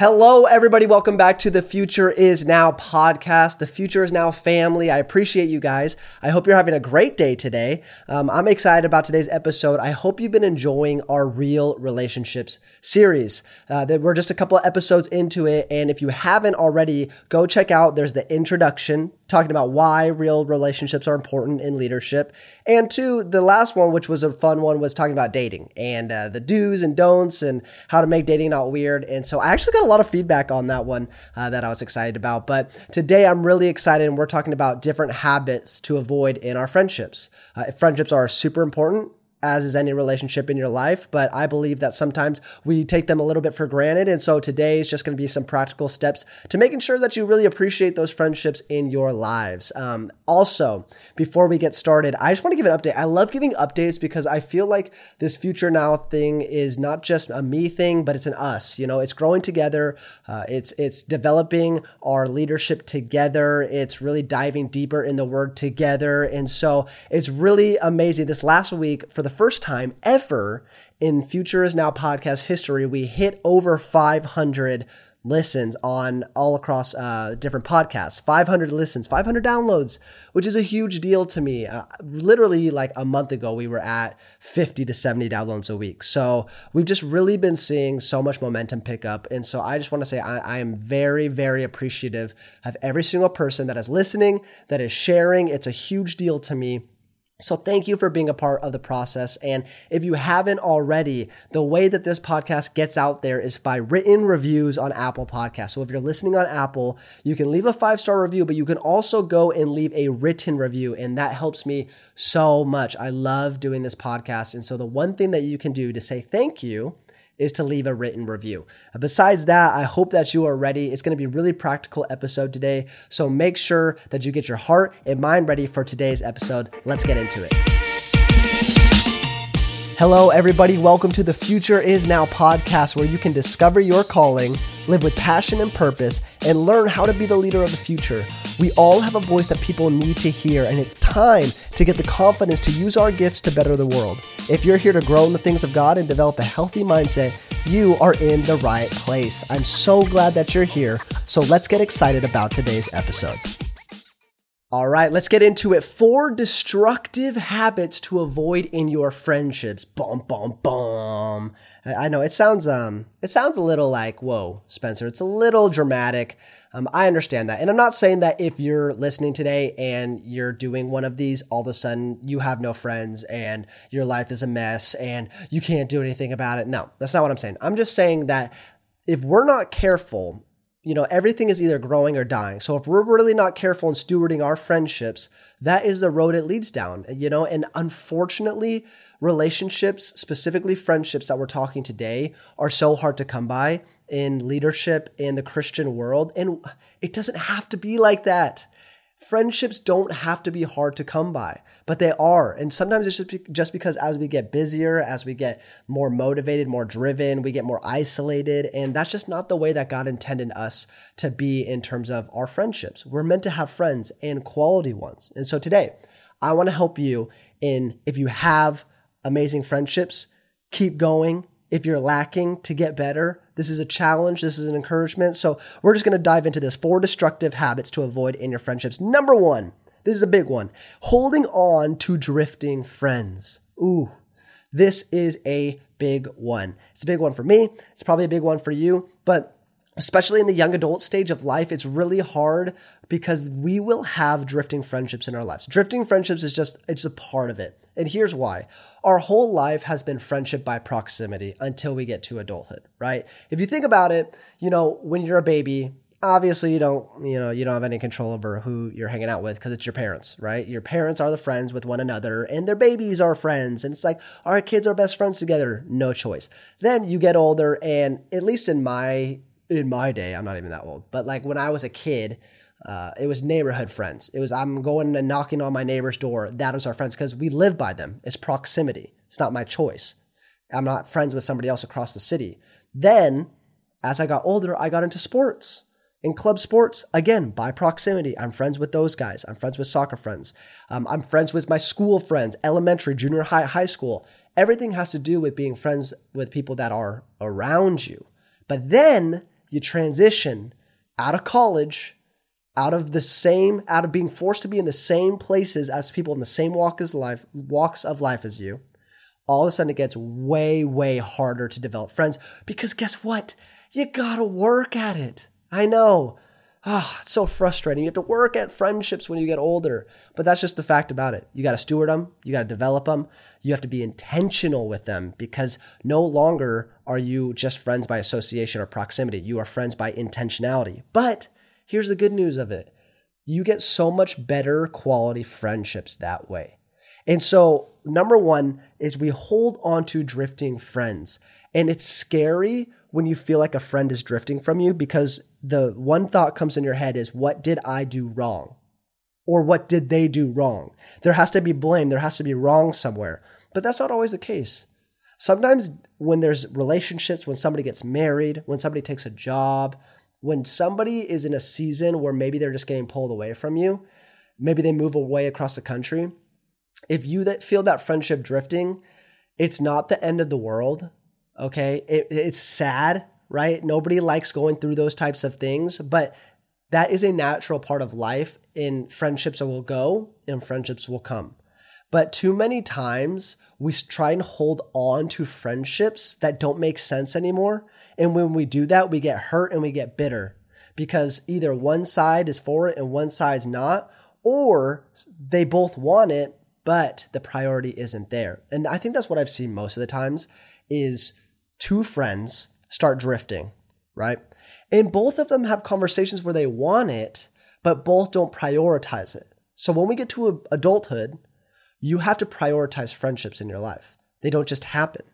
Hello, everybody. Welcome back to the Future Is Now podcast. The Future Is Now family. I appreciate you guys. I hope you're having a great day today. Um, I'm excited about today's episode. I hope you've been enjoying our Real Relationships series. Uh, we're just a couple of episodes into it. And if you haven't already, go check out, there's the introduction talking about why real relationships are important in leadership. And two, the last one, which was a fun one, was talking about dating and uh, the do's and don'ts and how to make dating not weird. And so I actually got a lot of feedback on that one uh, that I was excited about. But today I'm really excited and we're talking about different habits to avoid in our friendships. Uh, friendships are super important as is any relationship in your life, but I believe that sometimes we take them a little bit for granted. And so today is just going to be some practical steps to making sure that you really appreciate those friendships in your lives. Um, also, before we get started, I just want to give an update. I love giving updates because I feel like this future now thing is not just a me thing, but it's an us. You know, it's growing together. Uh, it's it's developing our leadership together. It's really diving deeper in the word together, and so it's really amazing. This last week for the the first time ever in Future is Now podcast history, we hit over 500 listens on all across uh, different podcasts. 500 listens 500 downloads which is a huge deal to me. Uh, literally like a month ago we were at 50 to 70 downloads a week. So we've just really been seeing so much momentum pick up. And so i just want to say I, I am very very appreciative of every single person that is listening that is sharing. It's a huge deal to me so thank you for being a part of the process. And if you haven't already, the way that this podcast gets out there is by written reviews on Apple Podcasts. So if you're listening on Apple, you can leave a five star review, but you can also go and leave a written review. And that helps me so much. I love doing this podcast. And so the one thing that you can do to say thank you is to leave a written review. Uh, besides that, I hope that you are ready. It's going to be a really practical episode today. So make sure that you get your heart and mind ready for today's episode. Let's get into it. Hello, everybody. Welcome to the Future Is Now podcast, where you can discover your calling, live with passion and purpose, and learn how to be the leader of the future. We all have a voice that people need to hear, and it's time to get the confidence to use our gifts to better the world. If you're here to grow in the things of God and develop a healthy mindset, you are in the right place. I'm so glad that you're here. So let's get excited about today's episode. All right, let's get into it. Four destructive habits to avoid in your friendships. Bum bum bum. I know it sounds um it sounds a little like whoa, Spencer. It's a little dramatic. Um, I understand that, and I'm not saying that if you're listening today and you're doing one of these, all of a sudden you have no friends and your life is a mess and you can't do anything about it. No, that's not what I'm saying. I'm just saying that if we're not careful you know, everything is either growing or dying. So if we're really not careful in stewarding our friendships, that is the road it leads down, you know, and unfortunately, relationships, specifically friendships that we're talking today, are so hard to come by in leadership in the Christian world. And it doesn't have to be like that. Friendships don't have to be hard to come by, but they are. And sometimes it's just, because as we get busier, as we get more motivated, more driven, we get more isolated. And that's just not the way that God intended us to be in terms of our friendships. We're meant to have friends and quality ones. And so today, I want to help you in if you have amazing friendships, keep going. If you're lacking to get better, this is a challenge. This is an encouragement. So we're just going to dive into this four destructive habits to avoid in your friendships. Number one, this is a big one holding on to drifting friends. Ooh, this is a big one. It's a big one for me. It's probably a big one for you, but especially in the young adult stage of life, it's really hard because we will have drifting friendships in our lives. Drifting friendships is just, it's a part of it. And here's why. Our whole life has been friendship by proximity until we get to adulthood, right? If you think about it, you know, when you're a baby, obviously you don't, you know, you don't have any control over who you're hanging out with because it's your parents, right? Your parents are the friends with one another and their babies are friends. And it's like, our kids are best friends together. No choice. Then you get older and at least in my, in my day, I'm not even that old, but like when I was a kid, uh, it was neighborhood friends. It was I'm going and knocking on my neighbor's door. That is our friends because we live by them. It's proximity. It's not my choice. I'm not friends with somebody else across the city. Then, as I got older, I got into sports. In club sports, again, by proximity, I'm friends with those guys. I'm friends with soccer friends. Um, I'm friends with my school friends, elementary, junior high, high school. Everything has to do with being friends with people that are around you. But then you transition out of college, out of the same, out of being forced to be in the same places as people in the same walk as life, walks of life as you, all of a sudden it gets way, way harder to develop friends because guess what? You gotta work at it. I know. Ah, it's so frustrating. You have to work at friendships when you get older, but that's just the fact about it. You got to steward them, you got to develop them, you have to be intentional with them because no longer are you just friends by association or proximity. You are friends by intentionality. But here's the good news of it you get so much better quality friendships that way. And so, number one is we hold on to drifting friends. And it's scary when you feel like a friend is drifting from you because the one thought comes in your head is, what did I do wrong? Or what did they do wrong? There has to be blame, there has to be wrong somewhere. But that's not always the case. Sometimes when there's relationships, when somebody gets married, when somebody takes a job, when somebody is in a season where maybe they're just getting pulled away from you, maybe they move away across the country, if you that feel that friendship drifting, it's not the end of the world. Okay. It, it's sad, right? Nobody likes going through those types of things, but that is a natural part of life. In friendships will go and friendships will come. But too many times we try and hold on to friendships that don't make sense anymore. And when we do that, we get hurt and we get bitter because either one side is for it and one side's not, or they both want it but the priority isn't there. And I think that's what I've seen most of the times is two friends start drifting, right? And both of them have conversations where they want it, but both don't prioritize it. So when we get to adulthood, you have to prioritize friendships in your life. They don't just happen.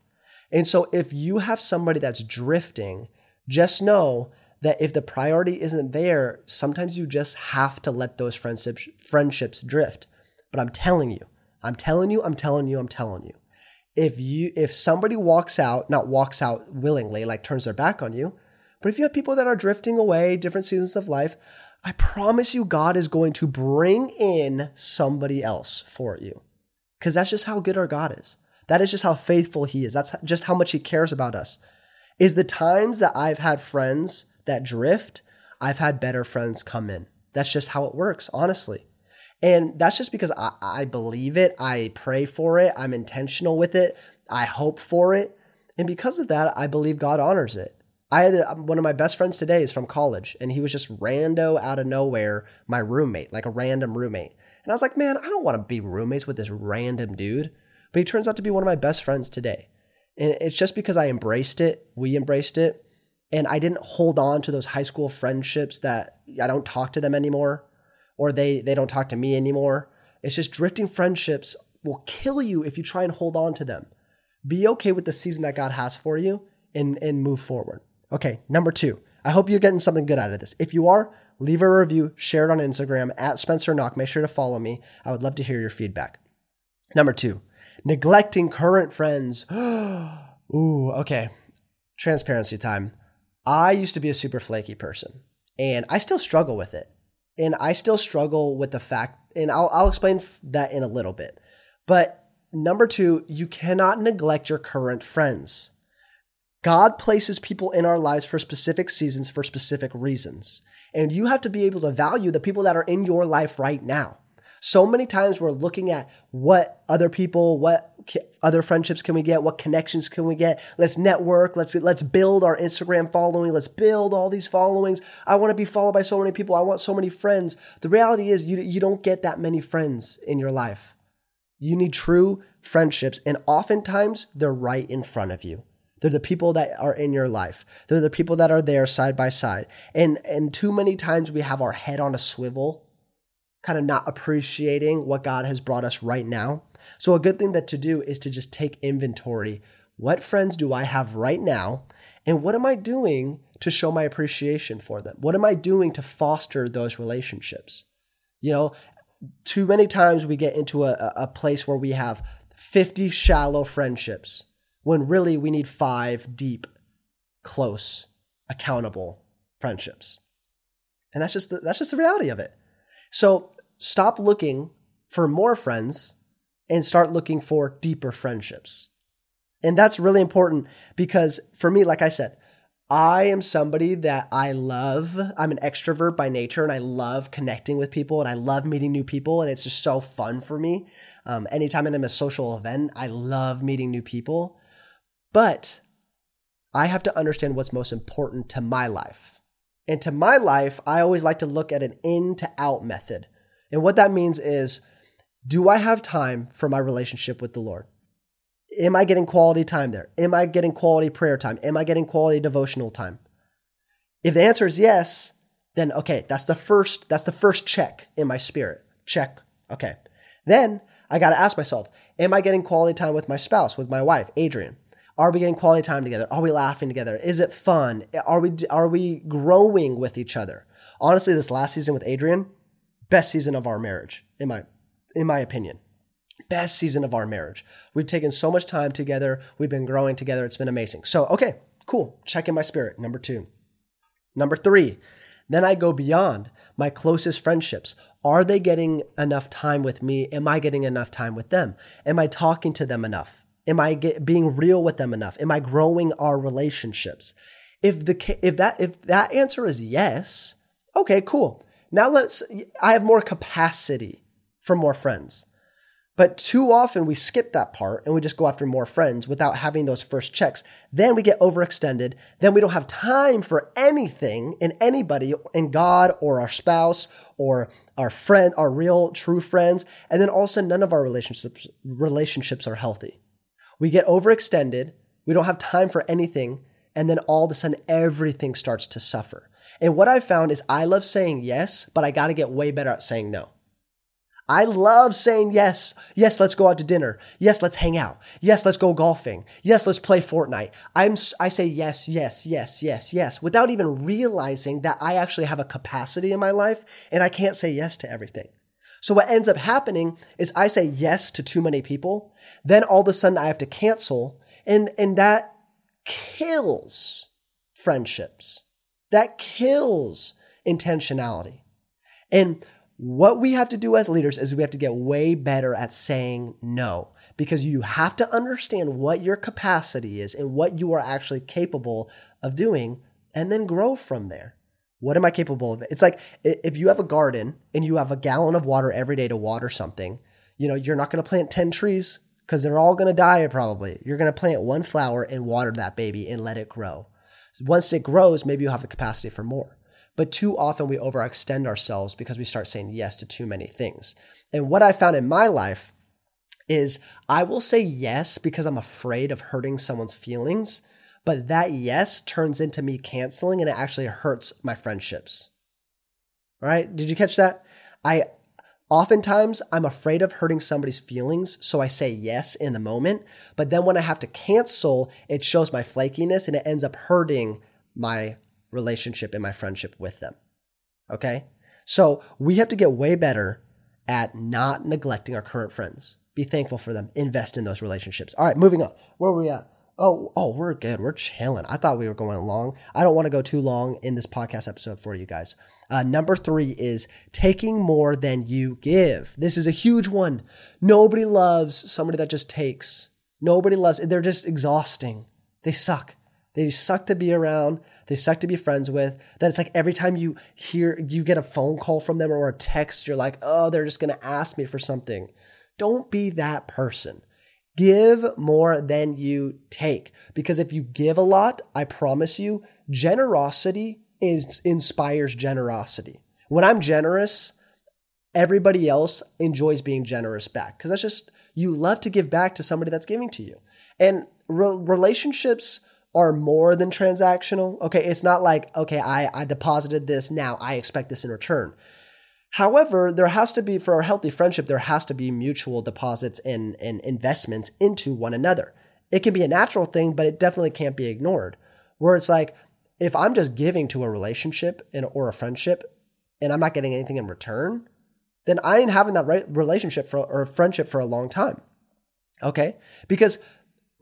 And so if you have somebody that's drifting, just know that if the priority isn't there, sometimes you just have to let those friendships friendships drift. But I'm telling you, I'm telling you, I'm telling you, I'm telling you. If you if somebody walks out, not walks out willingly, like turns their back on you, but if you have people that are drifting away, different seasons of life, I promise you God is going to bring in somebody else for you. Cuz that's just how good our God is. That is just how faithful he is. That's just how much he cares about us. Is the times that I've had friends that drift, I've had better friends come in. That's just how it works, honestly. And that's just because I, I believe it. I pray for it. I'm intentional with it. I hope for it. And because of that, I believe God honors it. I had uh, one of my best friends today is from college, and he was just rando out of nowhere, my roommate, like a random roommate. And I was like, man, I don't want to be roommates with this random dude. But he turns out to be one of my best friends today. And it's just because I embraced it, we embraced it, and I didn't hold on to those high school friendships that I don't talk to them anymore or they they don't talk to me anymore. It's just drifting friendships will kill you if you try and hold on to them. Be okay with the season that God has for you and and move forward. Okay, number 2. I hope you're getting something good out of this. If you are, leave a review, share it on Instagram at Spencer Nak. Make sure to follow me. I would love to hear your feedback. Number two, neglecting current friends. Ooh, okay. Transparency time. I used to be a super flaky person and I still struggle with it and I still struggle with the fact, and I'll, I'll explain that in a little bit. But number two, you cannot neglect your current friends. God places people in our lives for specific seasons, for specific reasons. And you have to be able to value the people that are in your life right now. So many times we're looking at what other people, what other friendships can we get? What connections can we get? Let's network. Let's let's build our Instagram following. Let's build all these followings. I want to be followed by so many people. I want so many friends. The reality is you you don't get that many friends in your life. You need true friendships and oftentimes they're right in front of you. They're the people that are in your life. They're the people that are there side by side. And and too many times we have our head on a swivel kind of not appreciating what God has brought us right now. So, a good thing that to do is to just take inventory. What friends do I have right now? And what am I doing to show my appreciation for them? What am I doing to foster those relationships? You know, too many times we get into a, a place where we have 50 shallow friendships when really we need five deep, close, accountable friendships. And that's just the, that's just the reality of it. So stop looking for more friends and start looking for deeper friendships. And that's really important because for me, like I said, I am somebody that I love. I'm an extrovert by nature and I love connecting with people and I love meeting new people and it's just so fun for me. Um, anytime I'm in a social event, I love meeting new people. But I have to understand what's most important to my life. And to my life, I always like to look at an in to out method. And what that means is do I have time for my relationship with the Lord? Am I getting quality time there? Am I getting quality prayer time? Am I getting quality devotional time? If the answer is yes, then okay, that's the first that's the first check in my spirit. Check. Okay. Then I got to ask myself, am I getting quality time with my spouse, with my wife, Adrian? Are we getting quality time together? Are we laughing together? Is it fun? Are we are we growing with each other? Honestly, this last season with Adrian, best season of our marriage in my in my opinion. Best season of our marriage. We've taken so much time together. We've been growing together. It's been amazing. So, okay, cool. Check in my spirit. Number 2. Number 3. Then I go beyond my closest friendships. Are they getting enough time with me? Am I getting enough time with them? Am I talking to them enough? Am I get, being real with them enough? Am I growing our relationships? If the if that if that answer is yes, okay, cool. Now let's I have more capacity for more friends. But too often we skip that part and we just go after more friends without having those first checks. Then we get overextended. Then we don't have time for anything in anybody in God or our spouse or our friend, our real true friends. And then all of a sudden none of our relationships relationships are healthy. We get overextended. We don't have time for anything. And then all of a sudden, everything starts to suffer. And what I've found is I love saying yes, but I got to get way better at saying no. I love saying yes. Yes, let's go out to dinner. Yes, let's hang out. Yes, let's go golfing. Yes, let's play Fortnite. I'm, I say yes, yes, yes, yes, yes, without even realizing that I actually have a capacity in my life and I can't say yes to everything. So what ends up happening is I say yes to too many people. Then all of a sudden I have to cancel and, and that kills friendships. That kills intentionality. And what we have to do as leaders is we have to get way better at saying no because you have to understand what your capacity is and what you are actually capable of doing and then grow from there. What am I capable of? It's like if you have a garden and you have a gallon of water every day to water something, you know, you're not going to plant 10 trees because they're all going to die probably. You're going to plant one flower and water that baby and let it grow. Once it grows, maybe you'll have the capacity for more. But too often we overextend ourselves because we start saying yes to too many things. And what I found in my life is I will say yes because I'm afraid of hurting someone's feelings but that yes turns into me canceling and it actually hurts my friendships. All right? Did you catch that? I oftentimes I'm afraid of hurting somebody's feelings, so I say yes in the moment, but then when I have to cancel, it shows my flakiness and it ends up hurting my relationship and my friendship with them. Okay? So, we have to get way better at not neglecting our current friends. Be thankful for them. Invest in those relationships. All right, moving on. Where are we at? Oh, oh, we're good. We're chilling. I thought we were going long. I don't want to go too long in this podcast episode for you guys. Uh, number three is taking more than you give. This is a huge one. Nobody loves somebody that just takes. Nobody loves. They're just exhausting. They suck. They suck to be around. They suck to be friends with. That it's like every time you hear, you get a phone call from them or a text, you're like, oh, they're just going to ask me for something. Don't be that person. Give more than you take. Because if you give a lot, I promise you, generosity is, inspires generosity. When I'm generous, everybody else enjoys being generous back. Because that's just, you love to give back to somebody that's giving to you. And re- relationships are more than transactional. Okay. It's not like, okay, I, I deposited this. Now I expect this in return. However, there has to be, for a healthy friendship, there has to be mutual deposits and, and investments into one another. It can be a natural thing, but it definitely can't be ignored. Where it's like, if I'm just giving to a relationship and, or a friendship and I'm not getting anything in return, then I ain't having that right relationship for, or friendship for a long time. Okay? Because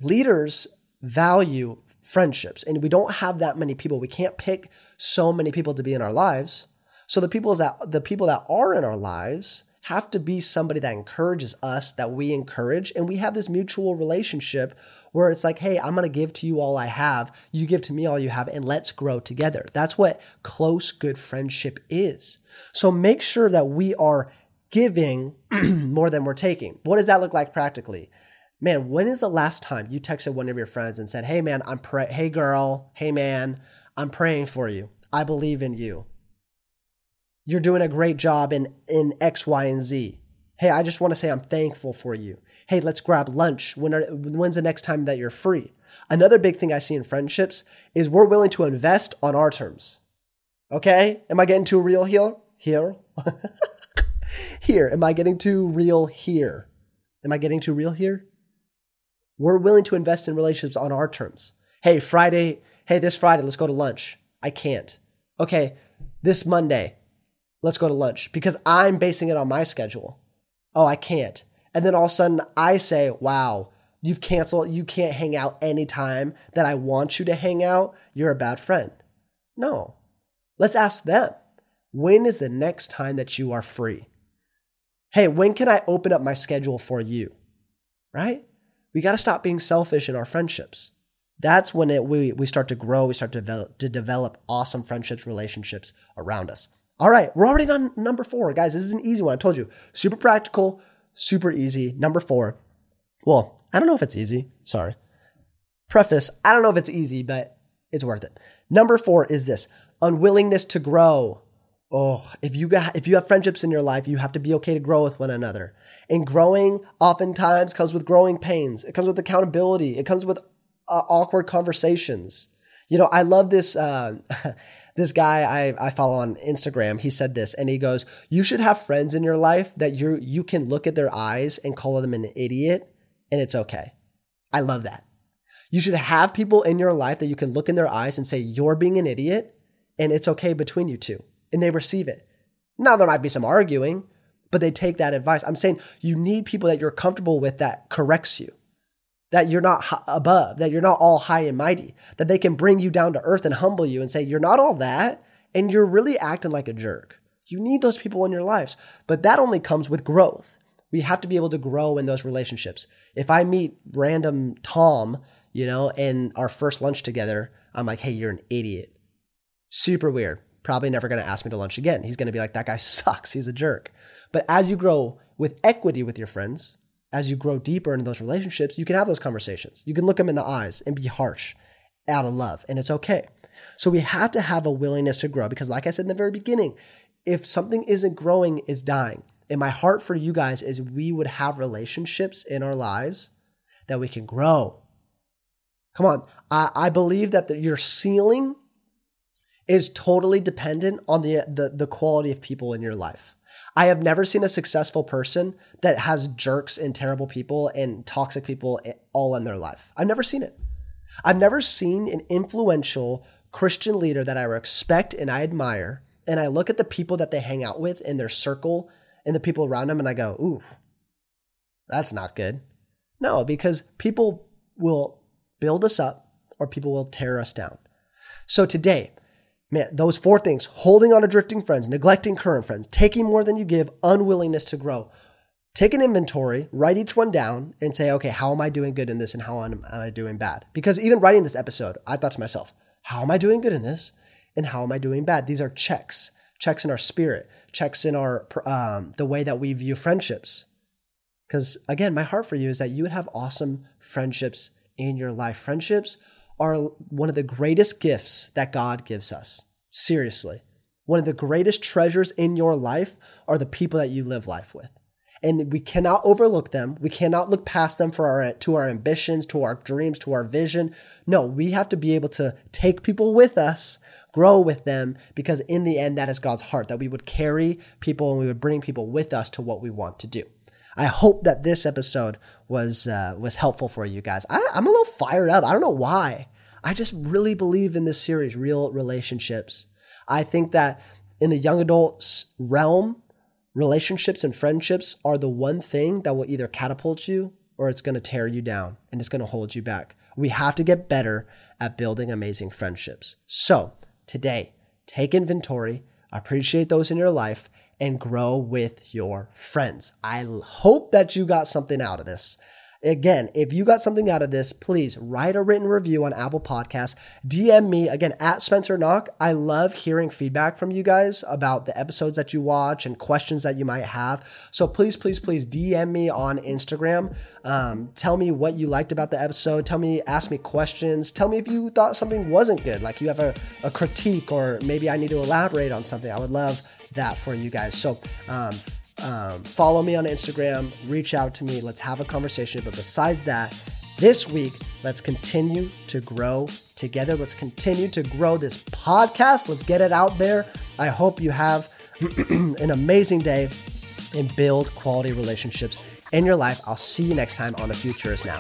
leaders value friendships and we don't have that many people. We can't pick so many people to be in our lives so the people that the people that are in our lives have to be somebody that encourages us, that we encourage, and we have this mutual relationship where it's like, hey, I'm to give to you all I have, you give to me all you have, and let's grow together. That's what close, good friendship is. So make sure that we are giving more than we're taking. What does that look like practically? Man, when is the last time you texted one of your friends and said, "Hey man, I'm pray hey girl, hey man, I'm praying for you. I believe in you. You're doing a great job in in X, Y, and Z. Hey, I just want to say I'm thankful for you. Hey, let's grab lunch. When are, when's the next time that you're free? Another big thing I see in friendships is we're willing to invest on our terms. Okay? Am I getting too real here? Here? here. Am I getting too real here? Am I getting too real here? We're willing to invest in relationships on our terms. Hey, Friday, hey, this Friday, let's go to lunch. I can't. Okay, this Monday, let's go to lunch because I'm basing it on my schedule. Oh, I can't. And then all of a sudden I say, wow, you've canceled, you can't hang out anytime that I want you to hang out. You're a bad friend. No. Let's ask them. When is the next time that you are free? Hey, when can I open up my schedule for you? Right? We got to stop being selfish in our friendships. That's when it, we, we start to grow, we start to develop, to develop awesome friendships, relationships around us. All right, we're already on number four. Guys, this is an easy one. I told you, super practical, super easy. Number four. Well, I don't know if it's easy. Sorry. Preface I don't know if it's easy, but it's worth it. Number four is this unwillingness to grow. Oh, if you got if you have friendships in your life, you have to be okay to grow with one another. And growing oftentimes comes with growing pains. It comes with accountability. It comes with uh, awkward conversations. You know, I love this. Uh, this guy I, I follow on Instagram. He said this, and he goes, "You should have friends in your life that you you can look at their eyes and call them an idiot, and it's okay." I love that. You should have people in your life that you can look in their eyes and say, "You're being an idiot," and it's okay between you two, and they receive it. Now there might be some arguing, but they take that advice. I'm saying you need people that you're comfortable with that corrects you that you're not above, that you're not all high and mighty, that they can bring you down to earth and humble you and say, you're not all that, and you're really acting like a jerk. You need those people in your lives, but that only comes with growth. We have to be able to grow in those relationships. If I meet random Tom, you know, in our first lunch together, I'm like, hey, you're an idiot. Super weird. Probably never going to ask me to lunch again. He's going to be like, that guy sucks. He's a jerk. But as you grow with equity with your friends, as you grow deeper into those relationships, you can have those conversations. You can look them in the eyes and be harsh out of love, and it's okay. So we have to have a willingness to grow because, like I said in the very beginning, if something isn't growing, it's dying. And my heart for you guys is we would have relationships in our lives that we can grow. Come on. I, I believe that the, your ceiling is totally dependent on the, the, the quality of people in your life. I have never seen a successful person that has jerks and terrible people and toxic people all in their life. I've never seen it. I've never seen an influential Christian leader that I respect and I admire. And I look at the people that they hang out with in their circle and the people around them and I go, ooh, that's not good. No, because people will build us up or people will tear us down. So today, Man, those four things holding on to drifting friends, neglecting current friends, taking more than you give, unwillingness to grow. Take an inventory, write each one down, and say, okay, how am I doing good in this and how am I doing bad? Because even writing this episode, I thought to myself, how am I doing good in this and how am I doing bad? These are checks, checks in our spirit, checks in our um, the way that we view friendships. Because again, my heart for you is that you would have awesome friendships in your life. Friendships are one of the greatest gifts that God gives us. Seriously. One of the greatest treasures in your life are the people that you live life with. And we cannot overlook them. We cannot look past them for our to our ambitions, to our dreams, to our vision. No, we have to be able to take people with us, grow with them, because in the end, that is God's heart, that we would carry people and we would bring people with us to what we want to do. I hope that this episode was uh, was helpful for you guys. I, I'm a little fired up. I don't know why. I just really believe in this series, real relationships. I think that in the young adults realm, relationships and friendships are the one thing that will either catapult you or it's going to tear you down and it's going to hold you back. We have to get better at building amazing friendships. So, today, take inventory, appreciate those in your life, and grow with your friends. I hope that you got something out of this. Again, if you got something out of this, please write a written review on Apple Podcasts. DM me again at Spencer Nak. I love hearing feedback from you guys about the episodes that you watch and questions that you might have. So please, please, please DM me on Instagram. Um, tell me what you liked about the episode. Tell me, ask me questions. Tell me if you thought something wasn't good, like you have a, a critique or maybe I need to elaborate on something. I would love that for you guys. So, um, um, follow me on Instagram, reach out to me, let's have a conversation. But besides that, this week, let's continue to grow together. Let's continue to grow this podcast. Let's get it out there. I hope you have an amazing day and build quality relationships in your life. I'll see you next time on The Future is Now.